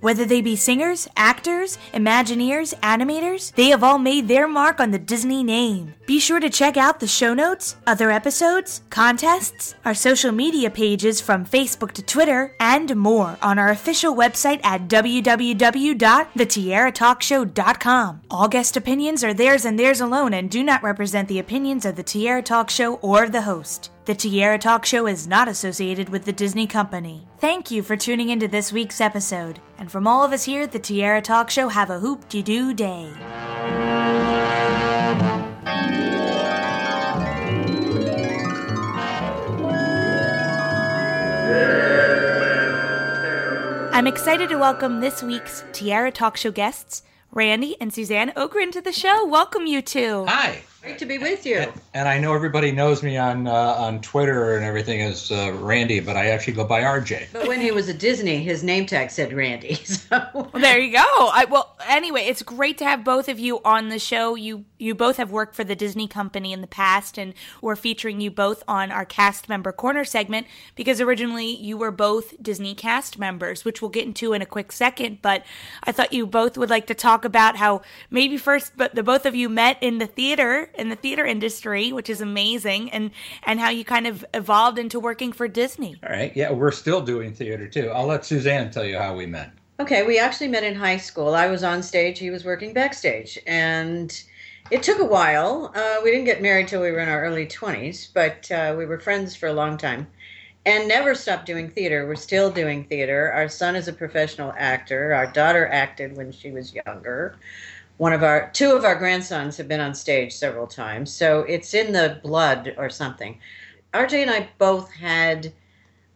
Whether they be singers, actors, Imagineers, animators, they have all made their mark on the Disney name. Be sure to check out the show notes, other episodes, contests, our social media pages from Facebook to Twitter, and more on our official website at www.thetiaratalkshow.com. All guest opinions are theirs and theirs alone and do not represent the opinions of the Tiara Talk Show or the host. The Tiara Talk Show is not associated with the Disney Company. Thank you for tuning into this week's episode. And from all of us here at the Tiara Talk Show, have a hoop de doo day. I'm excited to welcome this week's Tiara Talk Show guests, Randy and Suzanne Ogren, to the show. Welcome, you two. Hi. Great to be with you. And, and I know everybody knows me on uh, on Twitter and everything as uh, Randy, but I actually go by RJ. But when he was at Disney, his name tag said Randy. So Well, there you go. I, well, anyway, it's great to have both of you on the show. You you both have worked for the Disney Company in the past, and we're featuring you both on our cast member corner segment because originally you were both Disney cast members, which we'll get into in a quick second. But I thought you both would like to talk about how maybe first, but the both of you met in the theater in the theater industry, which is amazing, and and how you kind of evolved into working for Disney. All right. Yeah, we're still doing theater too. I'll let Suzanne tell you how we met. Okay, we actually met in high school. I was on stage, he was working backstage, and it took a while. Uh, we didn't get married till we were in our early 20s, but uh, we were friends for a long time and never stopped doing theater. We're still doing theater. Our son is a professional actor. Our daughter acted when she was younger. One of our two of our grandsons have been on stage several times, so it's in the blood or something. RJ and I both had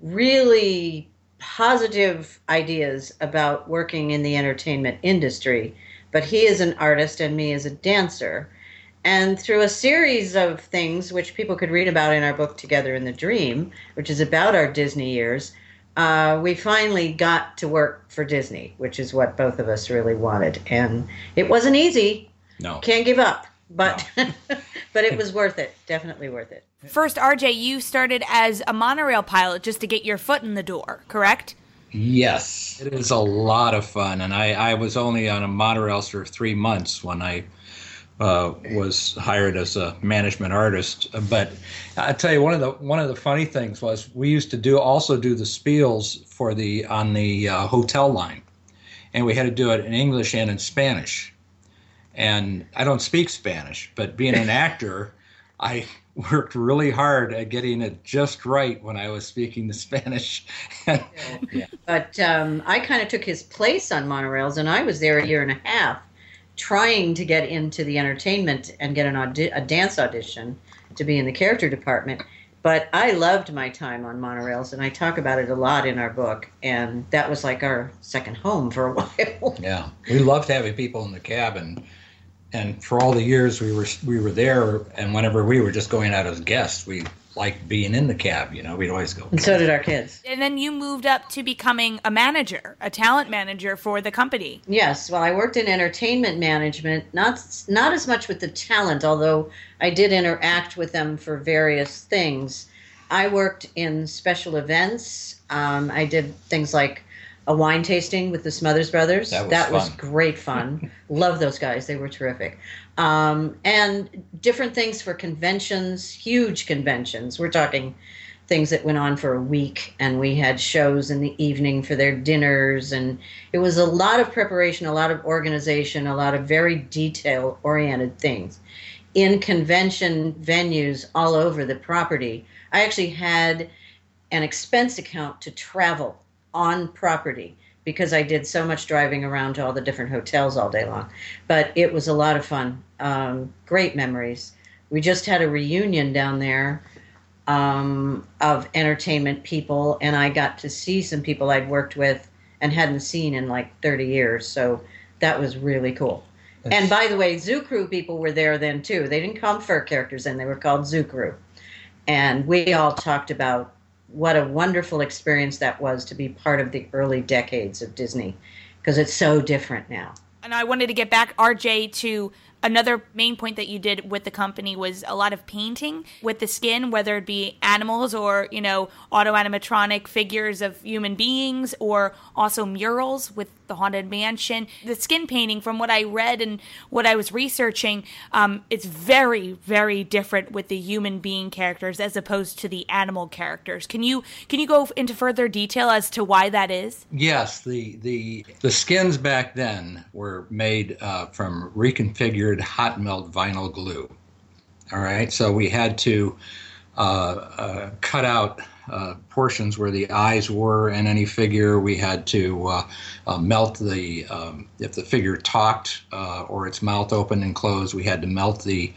really positive ideas about working in the entertainment industry, but he is an artist and me is a dancer. And through a series of things, which people could read about in our book Together in the Dream, which is about our Disney years, uh, we finally got to work for Disney, which is what both of us really wanted. And it wasn't easy. No. Can't give up. But but it was worth it. Definitely worth it. First, RJ, you started as a monorail pilot just to get your foot in the door, correct? Yes, it is a lot of fun, and I, I was only on a monorail for three months when I uh, was hired as a management artist. But I tell you, one of the one of the funny things was we used to do also do the spiels for the on the uh, hotel line, and we had to do it in English and in Spanish. And I don't speak Spanish, but being an actor, I worked really hard at getting it just right when I was speaking the Spanish. yeah. But um, I kind of took his place on monorails, and I was there a year and a half trying to get into the entertainment and get an audi- a dance audition to be in the character department. But I loved my time on monorails, and I talk about it a lot in our book. And that was like our second home for a while. Yeah, we loved having people in the cabin, and for all the years we were we were there, and whenever we were just going out as guests, we liked being in the cab. You know, we'd always go. and so did our kids. And then you moved up to becoming a manager, a talent manager for the company. Yes, well, I worked in entertainment management, not not as much with the talent, although I did interact with them for various things. I worked in special events. Um, I did things like a wine tasting with the Smothers Brothers. That was fun. great fun. Love those guys; they were terrific. Um, and different things for conventions, huge conventions. We're talking things that went on for a week and we had shows in the evening for their dinners and it was a lot of preparation a lot of organization a lot of very detail oriented things in convention venues all over the property i actually had an expense account to travel on property because i did so much driving around to all the different hotels all day long but it was a lot of fun um, great memories we just had a reunion down there um, of entertainment people, and I got to see some people I'd worked with and hadn't seen in like 30 years. So that was really cool. and by the way, Zoo Crew people were there then too. They didn't call them fur characters then, they were called Zoo Crew. And we all talked about what a wonderful experience that was to be part of the early decades of Disney because it's so different now. And I wanted to get back, RJ, to another main point that you did with the company was a lot of painting with the skin, whether it be animals or, you know, auto animatronic figures of human beings or also murals with the Haunted Mansion. The skin painting, from what I read and what I was researching, um, it's very, very different with the human being characters as opposed to the animal characters. Can you can you go into further detail as to why that is? Yes, the the the skins back then were made uh, from reconfigured hot melt vinyl glue. All right, so we had to uh, uh, cut out uh, portions where the eyes were in any figure. We had to uh, uh, melt the, um, if the figure talked uh, or its mouth opened and closed, we had to melt the,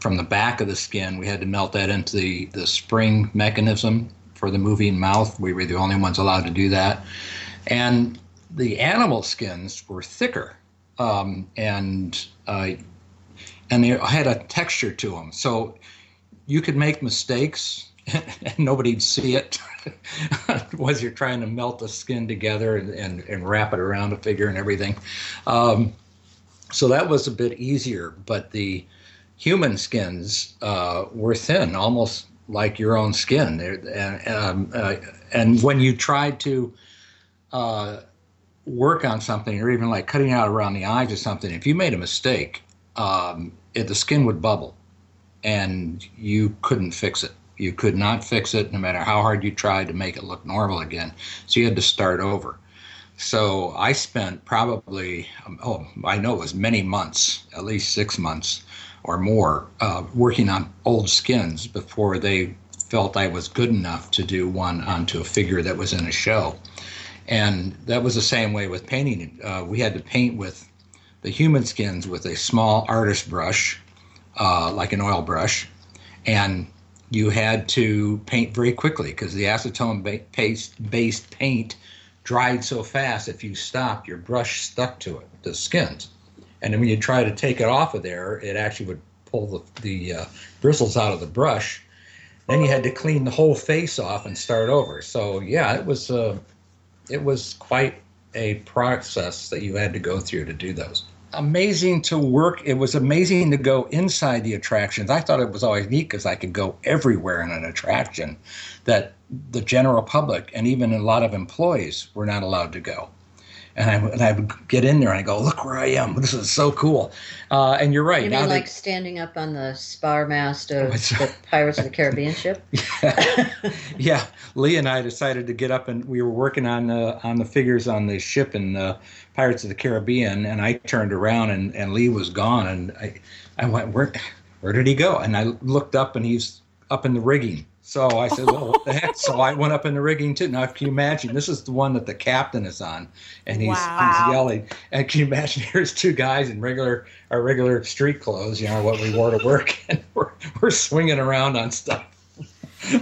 from the back of the skin, we had to melt that into the, the spring mechanism for the moving mouth. We were the only ones allowed to do that. And the animal skins were thicker um, and, uh, and they had a texture to them. So you could make mistakes and nobody'd see it was you're trying to melt the skin together and, and, and wrap it around a figure and everything. Um, so that was a bit easier, but the human skins uh, were thin, almost like your own skin. And, um, uh, and when you tried to uh, work on something, or even like cutting out around the eyes or something, if you made a mistake, um, it, the skin would bubble, and you couldn't fix it. You could not fix it no matter how hard you tried to make it look normal again. So you had to start over. So I spent probably, um, oh, I know it was many months, at least six months or more, uh, working on old skins before they felt I was good enough to do one onto a figure that was in a show. And that was the same way with painting. Uh, we had to paint with the human skins with a small artist brush, uh, like an oil brush, and you had to paint very quickly because the acetone paste-based paint dried so fast if you stopped your brush stuck to it the skins. And then when you try to take it off of there it actually would pull the, the uh, bristles out of the brush. Then you had to clean the whole face off and start over. So yeah it was uh, it was quite a process that you had to go through to do those amazing to work. It was amazing to go inside the attractions. I thought it was always neat because I could go everywhere in an attraction that the general public and even a lot of employees were not allowed to go and I, and I would get in there and I go, look where I am. This is so cool. Uh, and you're right. You mean like standing up on the spar mast of the Pirates of the Caribbean ship? Yeah. yeah. Lee and I decided to get up and we were working on the on the figures on the ship in the Pirates of the Caribbean, and I turned around and, and Lee was gone, and I I went where where did he go? And I looked up and he's up in the rigging. So I said, well, what the heck? So I went up in the rigging too. Now, can you imagine? This is the one that the captain is on, and he's, wow. he's yelling. And can you imagine? Here's two guys in regular our regular street clothes, you know, what we wore to work, and we're, we're swinging around on stuff.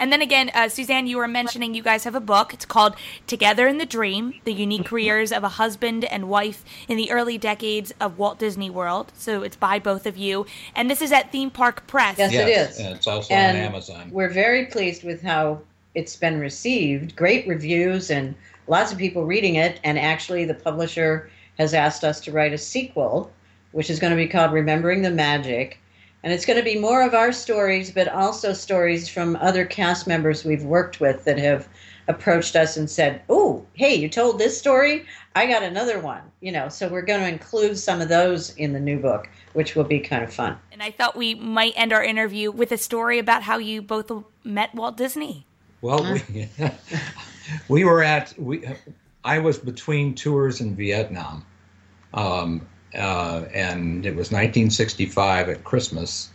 And then again, uh, Suzanne, you were mentioning you guys have a book. It's called Together in the Dream The Unique Careers of a Husband and Wife in the Early Decades of Walt Disney World. So it's by both of you. And this is at Theme Park Press. Yes, yes. it is. And it's also and on Amazon. We're very pleased with how it's been received. Great reviews and lots of people reading it. And actually, the publisher has asked us to write a sequel, which is going to be called Remembering the Magic and it's going to be more of our stories, but also stories from other cast members we've worked with that have approached us and said, Oh, hey, you told this story? I got another one. You know, so we're going to include some of those in the new book, which will be kind of fun. And I thought we might end our interview with a story about how you both met Walt Disney. Well, we, we were at, we, I was between tours in Vietnam. Um, uh, and it was 1965 at Christmas.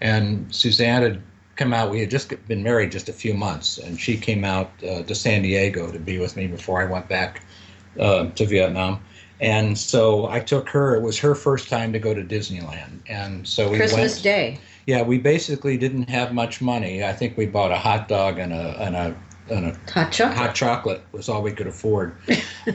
And Suzanne had come out. We had just been married just a few months, and she came out uh, to San Diego to be with me before I went back uh, to Vietnam. And so I took her. It was her first time to go to Disneyland, and so we Christmas went, Day. Yeah, we basically didn't have much money. I think we bought a hot dog and a and a and a hot chocolate. Hot chocolate was all we could afford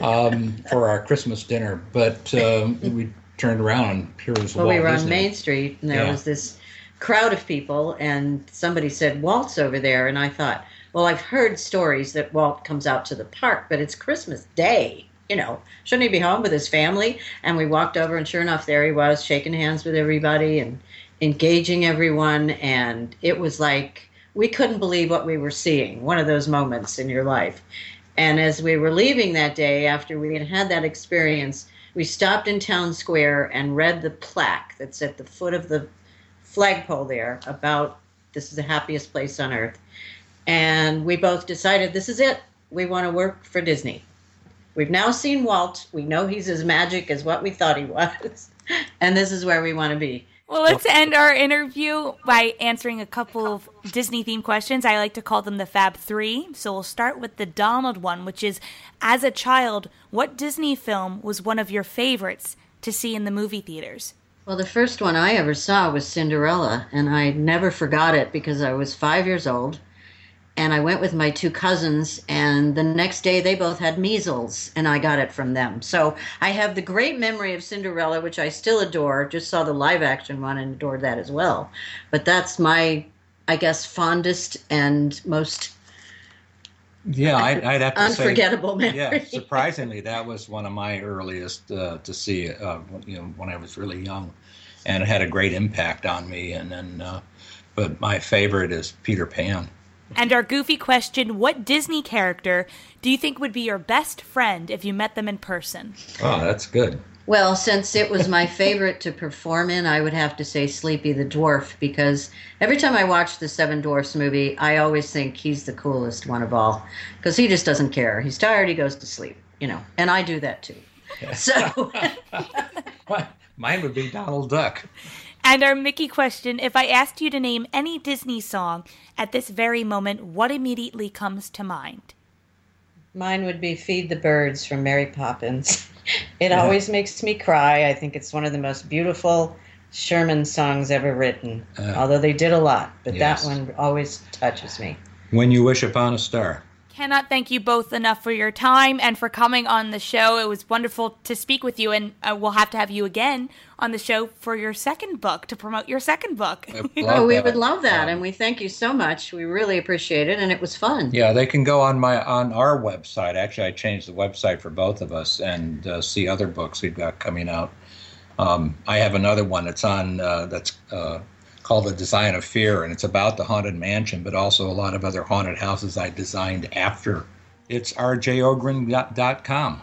um, for our Christmas dinner. But um, we turned around and here was well, Walt we were Disney. on Main Street and there yeah. was this crowd of people and somebody said Walt's over there and I thought, well, I've heard stories that Walt comes out to the park, but it's Christmas Day. you know, shouldn't he be home with his family? And we walked over, and sure enough, there he was, shaking hands with everybody and engaging everyone. And it was like we couldn't believe what we were seeing. One of those moments in your life. And as we were leaving that day, after we had had that experience, we stopped in town square and read the plaque that's at the foot of the flagpole there about this is the happiest place on earth. And we both decided this is it. We want to work for Disney. We've now seen Walt. We know he's as magic as what we thought he was. and this is where we want to be. Well, let's end our interview by answering a couple of Disney themed questions. I like to call them the Fab Three. So we'll start with the Donald one, which is As a child, what Disney film was one of your favorites to see in the movie theaters? Well, the first one I ever saw was Cinderella, and I never forgot it because I was five years old and I went with my two cousins, and the next day they both had measles, and I got it from them. So I have the great memory of Cinderella, which I still adore. Just saw the live action one and adored that as well. But that's my, I guess, fondest and most. Yeah, I'd, I'd have to unforgettable say, memory. Yeah, surprisingly, that was one of my earliest uh, to see. Uh, you know, when I was really young, and it had a great impact on me. And then, uh, but my favorite is Peter Pan. And our goofy question What Disney character do you think would be your best friend if you met them in person? Oh, that's good. Well, since it was my favorite to perform in, I would have to say Sleepy the Dwarf because every time I watch the Seven Dwarfs movie, I always think he's the coolest one of all because he just doesn't care. He's tired, he goes to sleep, you know, and I do that too. So mine would be Donald Duck. And our Mickey question if I asked you to name any Disney song at this very moment, what immediately comes to mind? Mine would be Feed the Birds from Mary Poppins. It yeah. always makes me cry. I think it's one of the most beautiful Sherman songs ever written, uh, although they did a lot, but yes. that one always touches me. When You Wish Upon a Star. Cannot thank you both enough for your time and for coming on the show. It was wonderful to speak with you, and uh, we'll have to have you again on the show for your second book to promote your second book. oh, we would love that, and we thank you so much. We really appreciate it, and it was fun. Yeah, they can go on my on our website. Actually, I changed the website for both of us and uh, see other books we've got coming out. Um, I have another one that's on uh, that's uh, called The Design of Fear, and it's about the Haunted Mansion, but also a lot of other haunted houses I designed after. It's rjogren.com,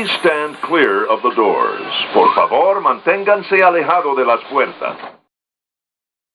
R-J-O-G-R-E-N.com. stand clear of the doors. Por favor, manténganse alejado de las puertas.